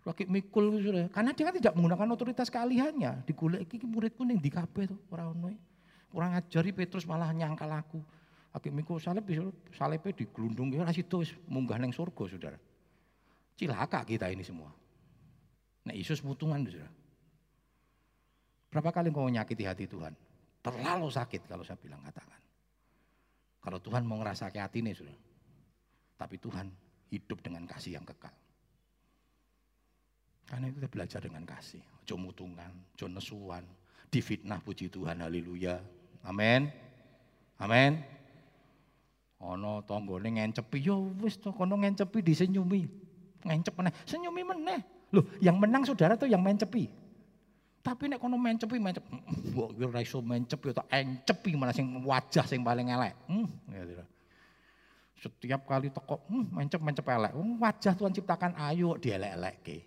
Akik mikul Saudara. Karena dia kan tidak menggunakan otoritas kealihannya. Digolek iki muridku ning di kabeh to, ora ono. Orang ngajari Petrus malah nyangkal aku. Akik mikul salib bisa salibnya digelundung ya wis munggah ning surga Saudara. Cilaka kita ini semua. Nah Yesus mutungan Saudara. Berapa kali kau nyakiti hati Tuhan? Terlalu sakit kalau saya bilang katakan. Kalau Tuhan mau ngerasa hati ini sudah. Tapi Tuhan hidup dengan kasih yang kekal. Karena itu kita belajar dengan kasih. Jo mutungan, jo nesuan, difitnah puji Tuhan, haleluya. Amin. Amin. Ono tonggone ngencepi, yo wis to kono ngencepi disenyumi. Ngencep meneh, senyumi meneh. Loh, yang menang saudara tuh yang mencepi. Tapi nek kono mencepi mencep, mbok ora iso mencepi atau encepi malah sing wajah sing paling elek. Hmm, ya, Setiap kali toko, hmm, mencep-mencep elek. Hmm, wajah Tuhan ciptakan ayu dielek-elek ke.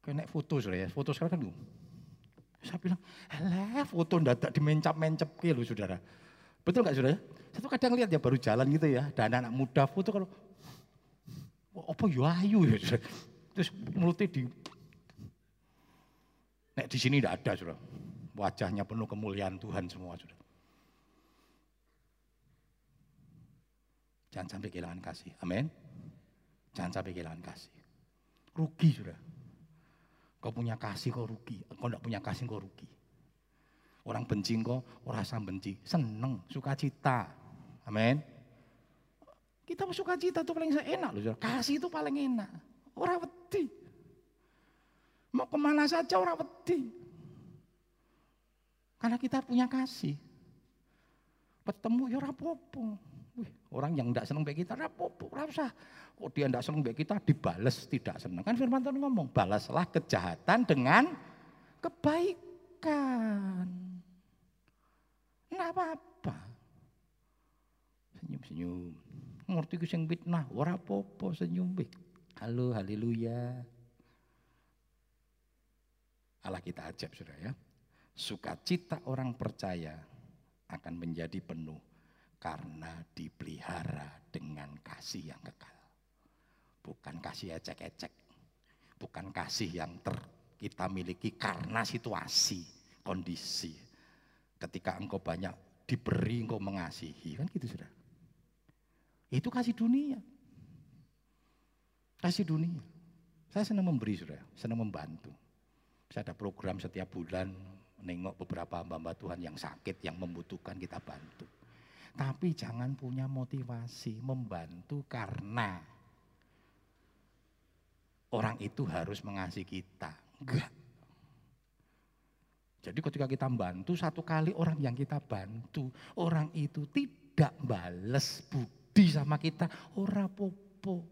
Kena foto ya, foto sekarang kan saya bilang, elek foto ndadak dimencap-mencep ke lo saudara. Betul nggak saudara? Saya tuh kadang lihat ya baru jalan gitu ya, dan anak, -anak muda foto kalau, apa ya ayu ya. Terus mulutnya di Nek di sini tidak ada, sudah. Wajahnya penuh kemuliaan Tuhan semua, sudah. Jangan sampai kehilangan kasih. Amin. Jangan sampai kehilangan kasih. Rugi, sudah. Kau punya kasih kau rugi. Kau tidak punya kasih kau rugi. Orang benci kau, orang rasa benci. Seneng, sukacita. Amin. Kita suka cita itu paling enak loh. Kasih itu paling enak. Orang wedi. Mau ke mana saja orang wedi. Karena kita punya kasih. Ketemu ya rapopo. Orang yang tidak senang baik kita rapopo, usah. Oh dia tidak senang baik kita dibales tidak senang. Kan firman Tuhan ngomong, balaslah kejahatan dengan kebaikan. Enggak apa-apa. Senyum-senyum. Ngerti ku sing fitnah, ora apa-apa senyum Halo, haleluya. Allah kita ajab sudah ya. Sukacita orang percaya akan menjadi penuh karena dipelihara dengan kasih yang kekal. Bukan kasih ecek-ecek. Bukan kasih yang ter, kita miliki karena situasi, kondisi. Ketika engkau banyak diberi, engkau mengasihi. Kan gitu sudah. Itu kasih dunia. Kasih dunia. Saya senang memberi sudah, senang membantu. Saya ada program setiap bulan nengok beberapa hamba Tuhan yang sakit, yang membutuhkan kita bantu. Tapi jangan punya motivasi membantu karena orang itu harus mengasihi kita. Enggak. Jadi ketika kita bantu satu kali orang yang kita bantu, orang itu tidak bales budi sama kita, ora popo.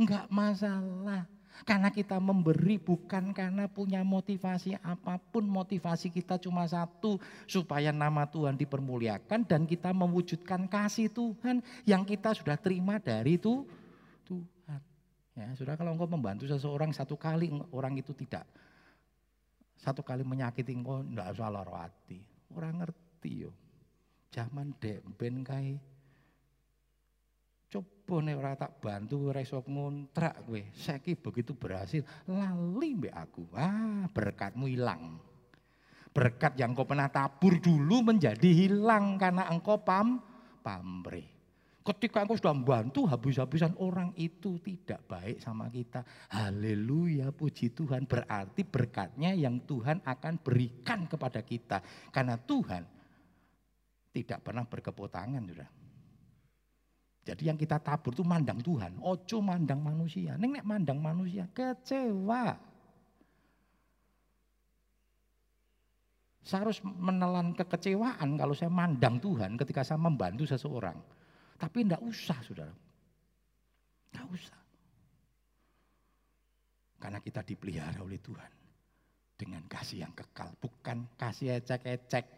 Enggak masalah. Karena kita memberi bukan karena punya motivasi apa pun. Motivasi kita cuma satu. Supaya nama Tuhan dipermuliakan dan kita mewujudkan kasih Tuhan yang kita sudah terima dari itu Tuhan. Ya, sudah kalau engkau membantu seseorang satu kali orang itu tidak satu kali menyakiti engkau enggak usah loro hati. Orang ngerti yo. Zaman dek ben kae Coba nih orang tak bantu ora iso ngontrak kowe. Begitu berhasil lali mbek aku. Ah, berkatmu hilang. Berkat yang kau pernah tabur dulu menjadi hilang karena engkau pam pamrih. Ketika engkau sudah membantu habis-habisan orang itu tidak baik sama kita. Haleluya puji Tuhan. Berarti berkatnya yang Tuhan akan berikan kepada kita. Karena Tuhan tidak pernah berkepotangan. Sudah. Jadi yang kita tabur itu mandang Tuhan, ojo mandang manusia. Neng nek mandang manusia kecewa. Saya harus menelan kekecewaan kalau saya mandang Tuhan ketika saya membantu seseorang. Tapi enggak usah saudara. Enggak usah. Karena kita dipelihara oleh Tuhan. Dengan kasih yang kekal. Bukan kasih ecek-ecek.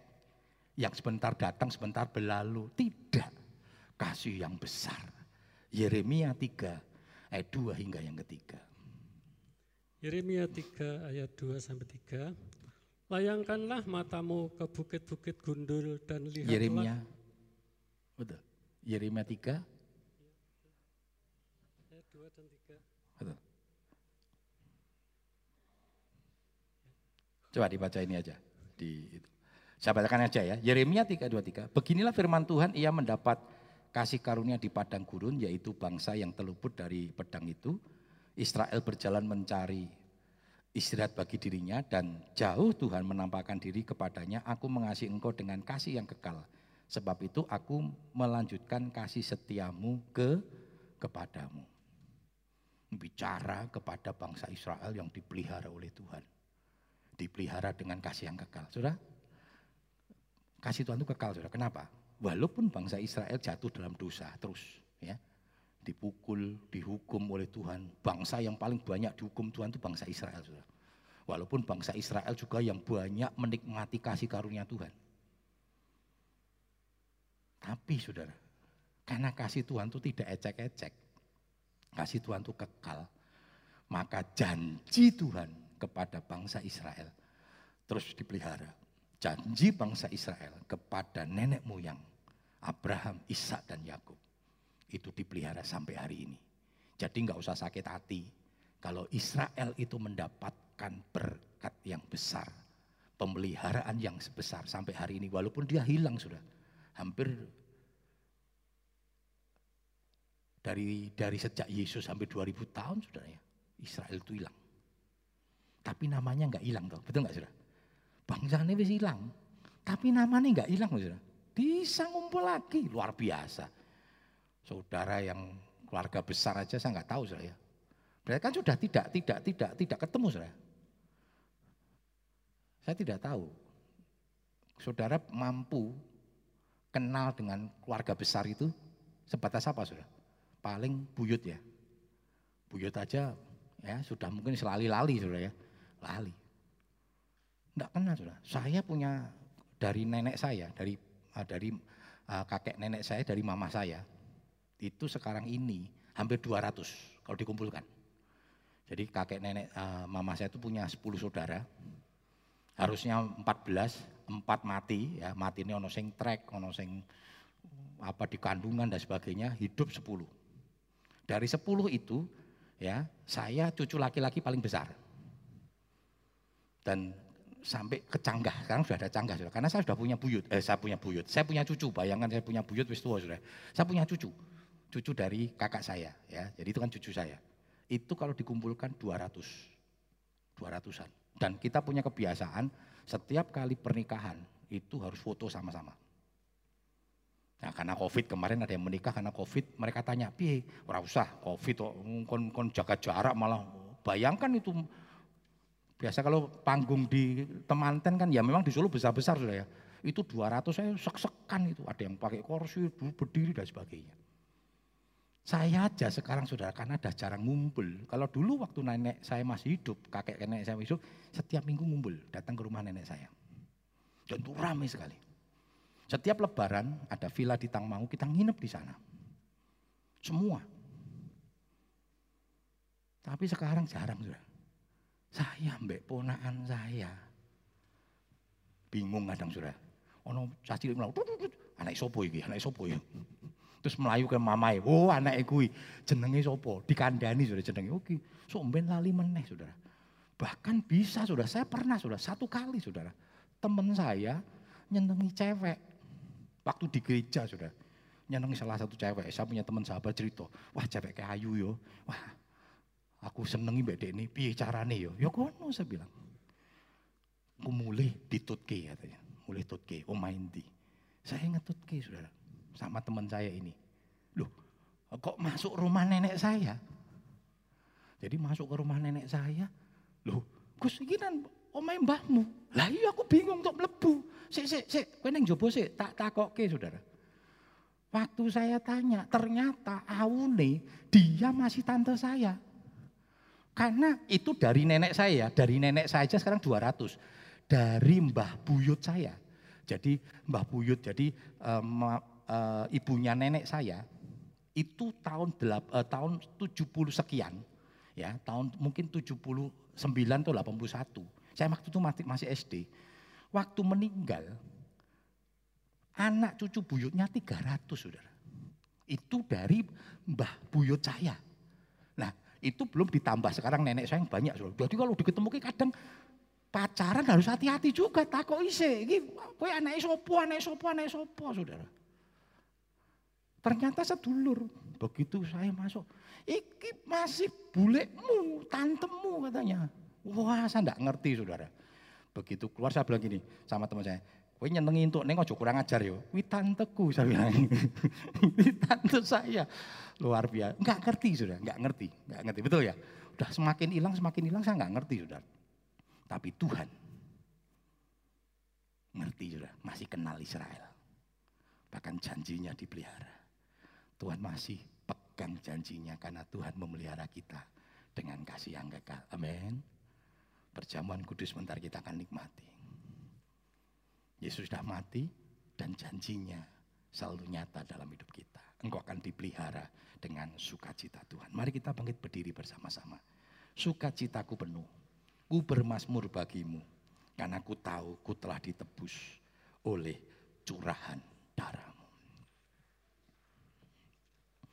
Yang sebentar datang, sebentar berlalu. Tidak kasih yang besar. Yeremia 3 ayat 2 hingga yang ketiga. Yeremia 3 ayat 2 sampai 3. Layangkanlah matamu ke bukit-bukit gundul dan lihatlah. Yeremia. Betul. Yeremia 3 ayat 2 dan 3. Betul. Coba dibaca ini aja di itu. Saya bacakan aja ya. Yeremia 3 2 3. Beginilah firman Tuhan, ia mendapat kasih karunia di padang gurun yaitu bangsa yang terluput dari pedang itu. Israel berjalan mencari istirahat bagi dirinya dan jauh Tuhan menampakkan diri kepadanya, aku mengasihi engkau dengan kasih yang kekal. Sebab itu aku melanjutkan kasih setiamu ke kepadamu. Bicara kepada bangsa Israel yang dipelihara oleh Tuhan. Dipelihara dengan kasih yang kekal. Sudah? Kasih Tuhan itu kekal, sudah. Kenapa? Walaupun bangsa Israel jatuh dalam dosa terus, ya, dipukul, dihukum oleh Tuhan. Bangsa yang paling banyak dihukum Tuhan itu bangsa Israel. Saudara. Walaupun bangsa Israel juga yang banyak menikmati kasih karunia Tuhan. Tapi saudara, karena kasih Tuhan itu tidak ecek-ecek. Kasih Tuhan itu kekal. Maka janji Tuhan kepada bangsa Israel terus dipelihara janji bangsa Israel kepada nenek moyang Abraham, Ishak dan Yakub itu dipelihara sampai hari ini. Jadi nggak usah sakit hati kalau Israel itu mendapatkan berkat yang besar, pemeliharaan yang sebesar sampai hari ini walaupun dia hilang sudah hampir dari dari sejak Yesus sampai 2000 tahun sudah ya Israel itu hilang. Tapi namanya nggak hilang toh, betul nggak sudah? Bangsanya wis hilang. Tapi namanya nggak hilang loh Bisa ngumpul lagi, luar biasa. Saudara yang keluarga besar aja saya nggak tahu saya. Berarti kan sudah tidak tidak tidak tidak ketemu saya. Saya tidak tahu. Saudara mampu kenal dengan keluarga besar itu sebatas apa sudah? Paling buyut ya. Buyut aja ya sudah mungkin selali lali sudah ya. Lali. Enggak kenal sudah. Saya punya dari nenek saya, dari uh, dari uh, kakek nenek saya, dari mama saya. Itu sekarang ini hampir 200 kalau dikumpulkan. Jadi kakek nenek uh, mama saya itu punya 10 saudara. Harusnya 14, 4 mati ya, mati ini ono sing trek, ono sing apa di kandungan dan sebagainya, hidup 10. Dari 10 itu ya, saya cucu laki-laki paling besar. Dan sampai ke canggah. Sekarang sudah ada canggah sudah. Karena saya sudah punya buyut. Eh saya punya buyut. Saya punya cucu. Bayangkan saya punya buyut wis tua sudah. Saya punya cucu. Cucu dari kakak saya ya. Jadi itu kan cucu saya. Itu kalau dikumpulkan 200. 200-an. Dan kita punya kebiasaan setiap kali pernikahan itu harus foto sama-sama. Nah, karena Covid kemarin ada yang menikah karena Covid, mereka tanya, "Piye? Ora usah Covid kon kon jaga jarak malah bayangkan itu Biasa kalau panggung di Temanten kan ya memang di Solo besar-besar sudah ya. Itu 200 saya sek-sekan itu. Ada yang pakai kursi, berdiri dan sebagainya. Saya aja sekarang saudara karena ada jarang ngumpul. Kalau dulu waktu nenek saya masih hidup, kakek nenek saya hidup, setiap minggu ngumpul datang ke rumah nenek saya. Dan itu ramai sekali. Setiap lebaran ada villa di Tangmau, kita nginep di sana. Semua. Tapi sekarang jarang sudah. Saya mbek ponaan saya. Bingung kadang sudah. Ono caci melau, anak sopo iki, anak sopo ya. Terus melayu ke mamai, oh anak kuwi jenenge sopo, dikandani sudah jenenge oke. So mben lali meneh saudara. Bahkan bisa sudah, saya pernah sudah satu kali saudara. Temen saya nyenengi cewek waktu di gereja sudah. Nyenengi salah satu cewek, saya punya teman sahabat cerita, wah cewek kayak ayu yo, wah aku senengi mbak ini, piye carane yo, yo kono saya bilang. Aku mulai ditutke katanya, mulai tutke, oh main di. Saya ngetutke saudara sama teman saya ini. Loh, kok masuk rumah nenek saya? Jadi masuk ke rumah nenek saya. Loh, Gus iki kan omahe mbahmu. Lah iya aku bingung untuk mlebu. Sik sik sik, kowe ning jopo sik, tak takokke Saudara. Waktu saya tanya, ternyata Aune dia masih tante saya. Karena itu dari nenek saya, dari nenek saya aja sekarang 200. Dari mbah buyut saya. Jadi mbah buyut, jadi um, uh, ibunya nenek saya itu tahun delap, uh, tahun 70 sekian ya tahun mungkin 79 atau 81 saya waktu itu masih, masih SD waktu meninggal anak cucu buyutnya 300 saudara. Itu dari mbah buyut saya. Nah itu belum ditambah sekarang nenek saya yang banyak jadi kalau diketemukan kadang pacaran harus hati-hati juga takut isi kowe anak sopo anak sopo anak sopo saudara Ternyata sedulur. Begitu saya masuk, iki masih bulekmu, tantemu katanya. Wah saya enggak ngerti saudara. Begitu keluar saya bilang gini sama teman saya, Kowe nyenengi untuk neng ojo kurang ajar yo. Wi tanteku saya bilang. <laughs> Tante saya. Luar biasa. Enggak ngerti sudah, enggak ngerti, enggak ngerti. Betul ya? Udah semakin hilang, semakin hilang saya enggak ngerti sudah. Tapi Tuhan ngerti sudah, masih kenal Israel. Bahkan janjinya dipelihara. Tuhan masih pegang janjinya karena Tuhan memelihara kita dengan kasih yang kekal. Amin. Perjamuan kudus sebentar kita akan nikmati. Yesus sudah mati dan janjinya selalu nyata dalam hidup kita. Engkau akan dipelihara dengan sukacita Tuhan. Mari kita bangkit berdiri bersama-sama. Sukacitaku penuh. Ku bermasmur bagimu. Karena ku tahu ku telah ditebus oleh curahan